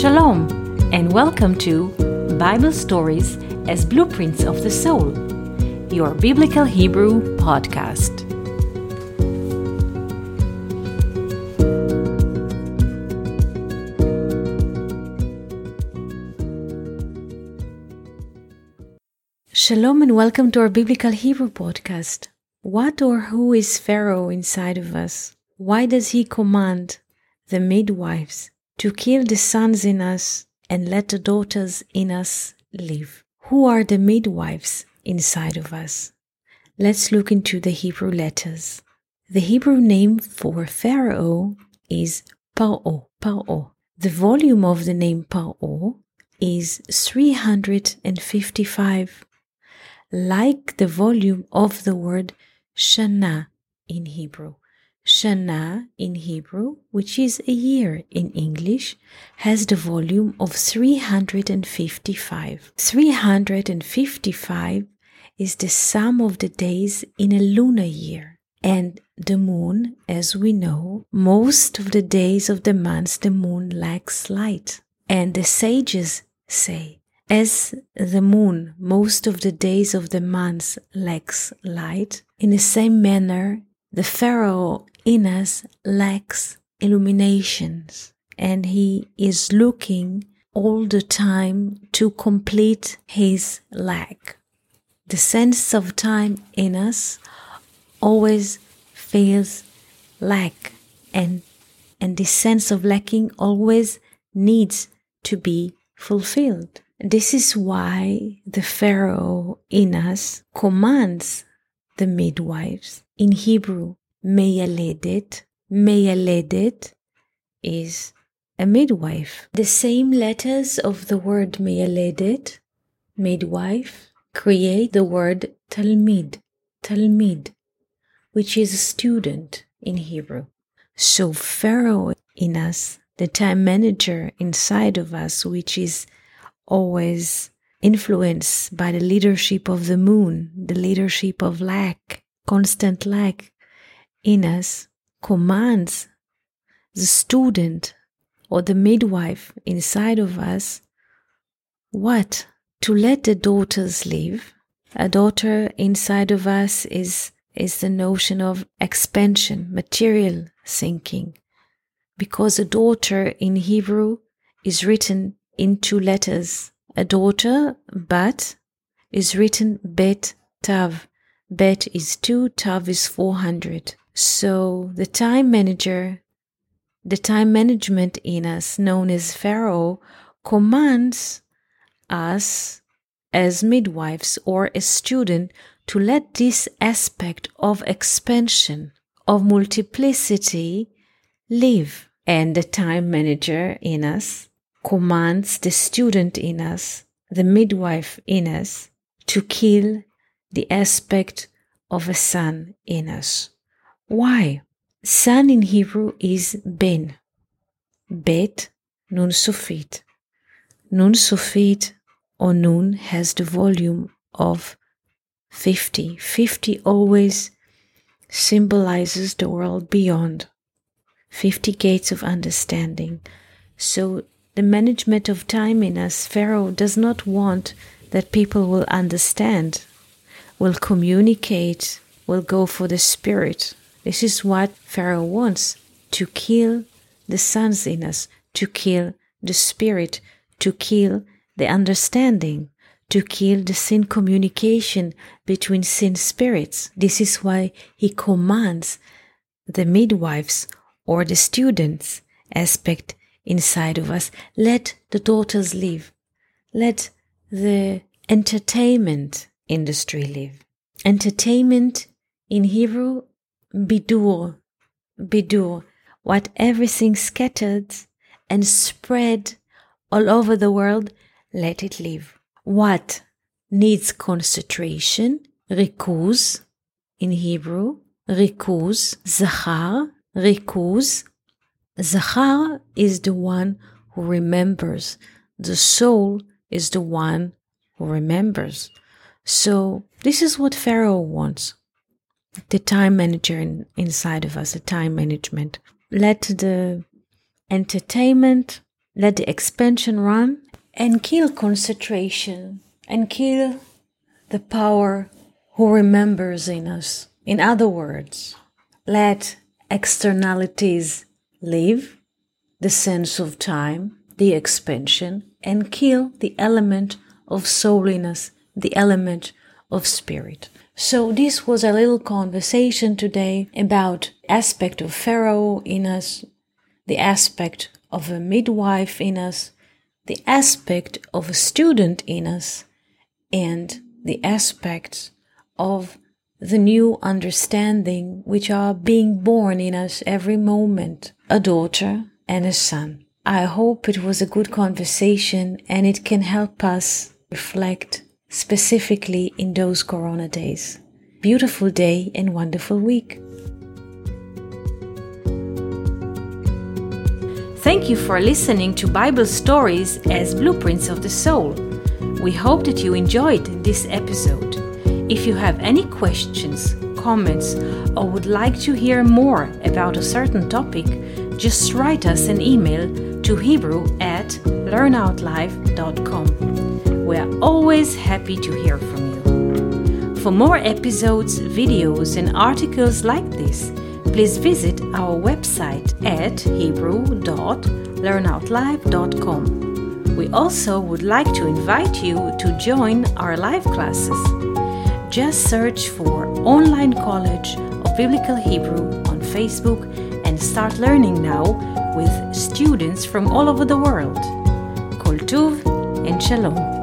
Shalom, and welcome to Bible Stories as Blueprints of the Soul, your Biblical Hebrew podcast. Shalom, and welcome to our Biblical Hebrew podcast. What or who is Pharaoh inside of us? Why does he command the midwives to kill the sons in us and let the daughters in us live. Who are the midwives inside of us? Let's look into the Hebrew letters. The Hebrew name for Pharaoh is Paro. Paro. The volume of the name Paro is 355, like the volume of the word Shana in Hebrew. Shana in Hebrew, which is a year in English, has the volume of 355. 355 is the sum of the days in a lunar year. And the moon, as we know, most of the days of the months the moon lacks light. And the sages say, as the moon most of the days of the months lacks light, in the same manner the Pharaoh in us lacks illuminations and he is looking all the time to complete his lack. The sense of time in us always feels lack and and this sense of lacking always needs to be fulfilled. This is why the Pharaoh in us commands the midwives in Hebrew Meyaledet. Meyaledet is a midwife. The same letters of the word Meyaledet, midwife, create the word Talmid, Talmid, which is a student in Hebrew. So Pharaoh in us, the time manager inside of us, which is always influenced by the leadership of the moon, the leadership of lack, constant lack, in us commands the student or the midwife inside of us what? To let the daughters live. A daughter inside of us is, is the notion of expansion, material thinking. Because a daughter in Hebrew is written in two letters. A daughter, bat, is written bet tav. Bet is two, tav is 400. So the time manager, the time management in us, known as Pharaoh, commands us as midwives or a student to let this aspect of expansion, of multiplicity live. And the time manager in us commands the student in us, the midwife in us, to kill the aspect of a son in us. Why? Son in Hebrew is ben. Bet, nun sofit. Nun sofit or nun has the volume of 50. 50 always symbolizes the world beyond. 50 gates of understanding. So the management of time in us, Pharaoh does not want that people will understand, will communicate, will go for the spirit. This is what Pharaoh wants to kill the sons in us, to kill the spirit, to kill the understanding, to kill the sin communication between sin spirits. This is why he commands the midwives or the students aspect inside of us. Let the daughters live. Let the entertainment industry live. Entertainment in Hebrew bidur, bidur, what everything scattered and spread all over the world, let it live. What needs concentration, rikuz in Hebrew, rikuz, zachar, rikuz. Zachar is the one who remembers. The soul is the one who remembers. So this is what Pharaoh wants the time manager in, inside of us, the time management. Let the entertainment let the expansion run and kill concentration and kill the power who remembers in us. In other words, let externalities live, the sense of time, the expansion, and kill the element of souliness, the element of spirit. So this was a little conversation today about aspect of Pharaoh in us, the aspect of a midwife in us, the aspect of a student in us, and the aspects of the new understanding which are being born in us every moment, a daughter and a son. I hope it was a good conversation and it can help us reflect specifically in those Corona days. Beautiful day and wonderful week. Thank you for listening to Bible stories as blueprints of the soul. We hope that you enjoyed this episode. If you have any questions, comments, or would like to hear more about a certain topic, just write us an email to hebrew at learnoutlive.com. We are always happy to hear from you. For more episodes, videos, and articles like this, please visit our website at hebrew.learnoutlive.com. We also would like to invite you to join our live classes. Just search for Online College of Biblical Hebrew on Facebook and start learning now with students from all over the world. Kol Tuv and Shalom.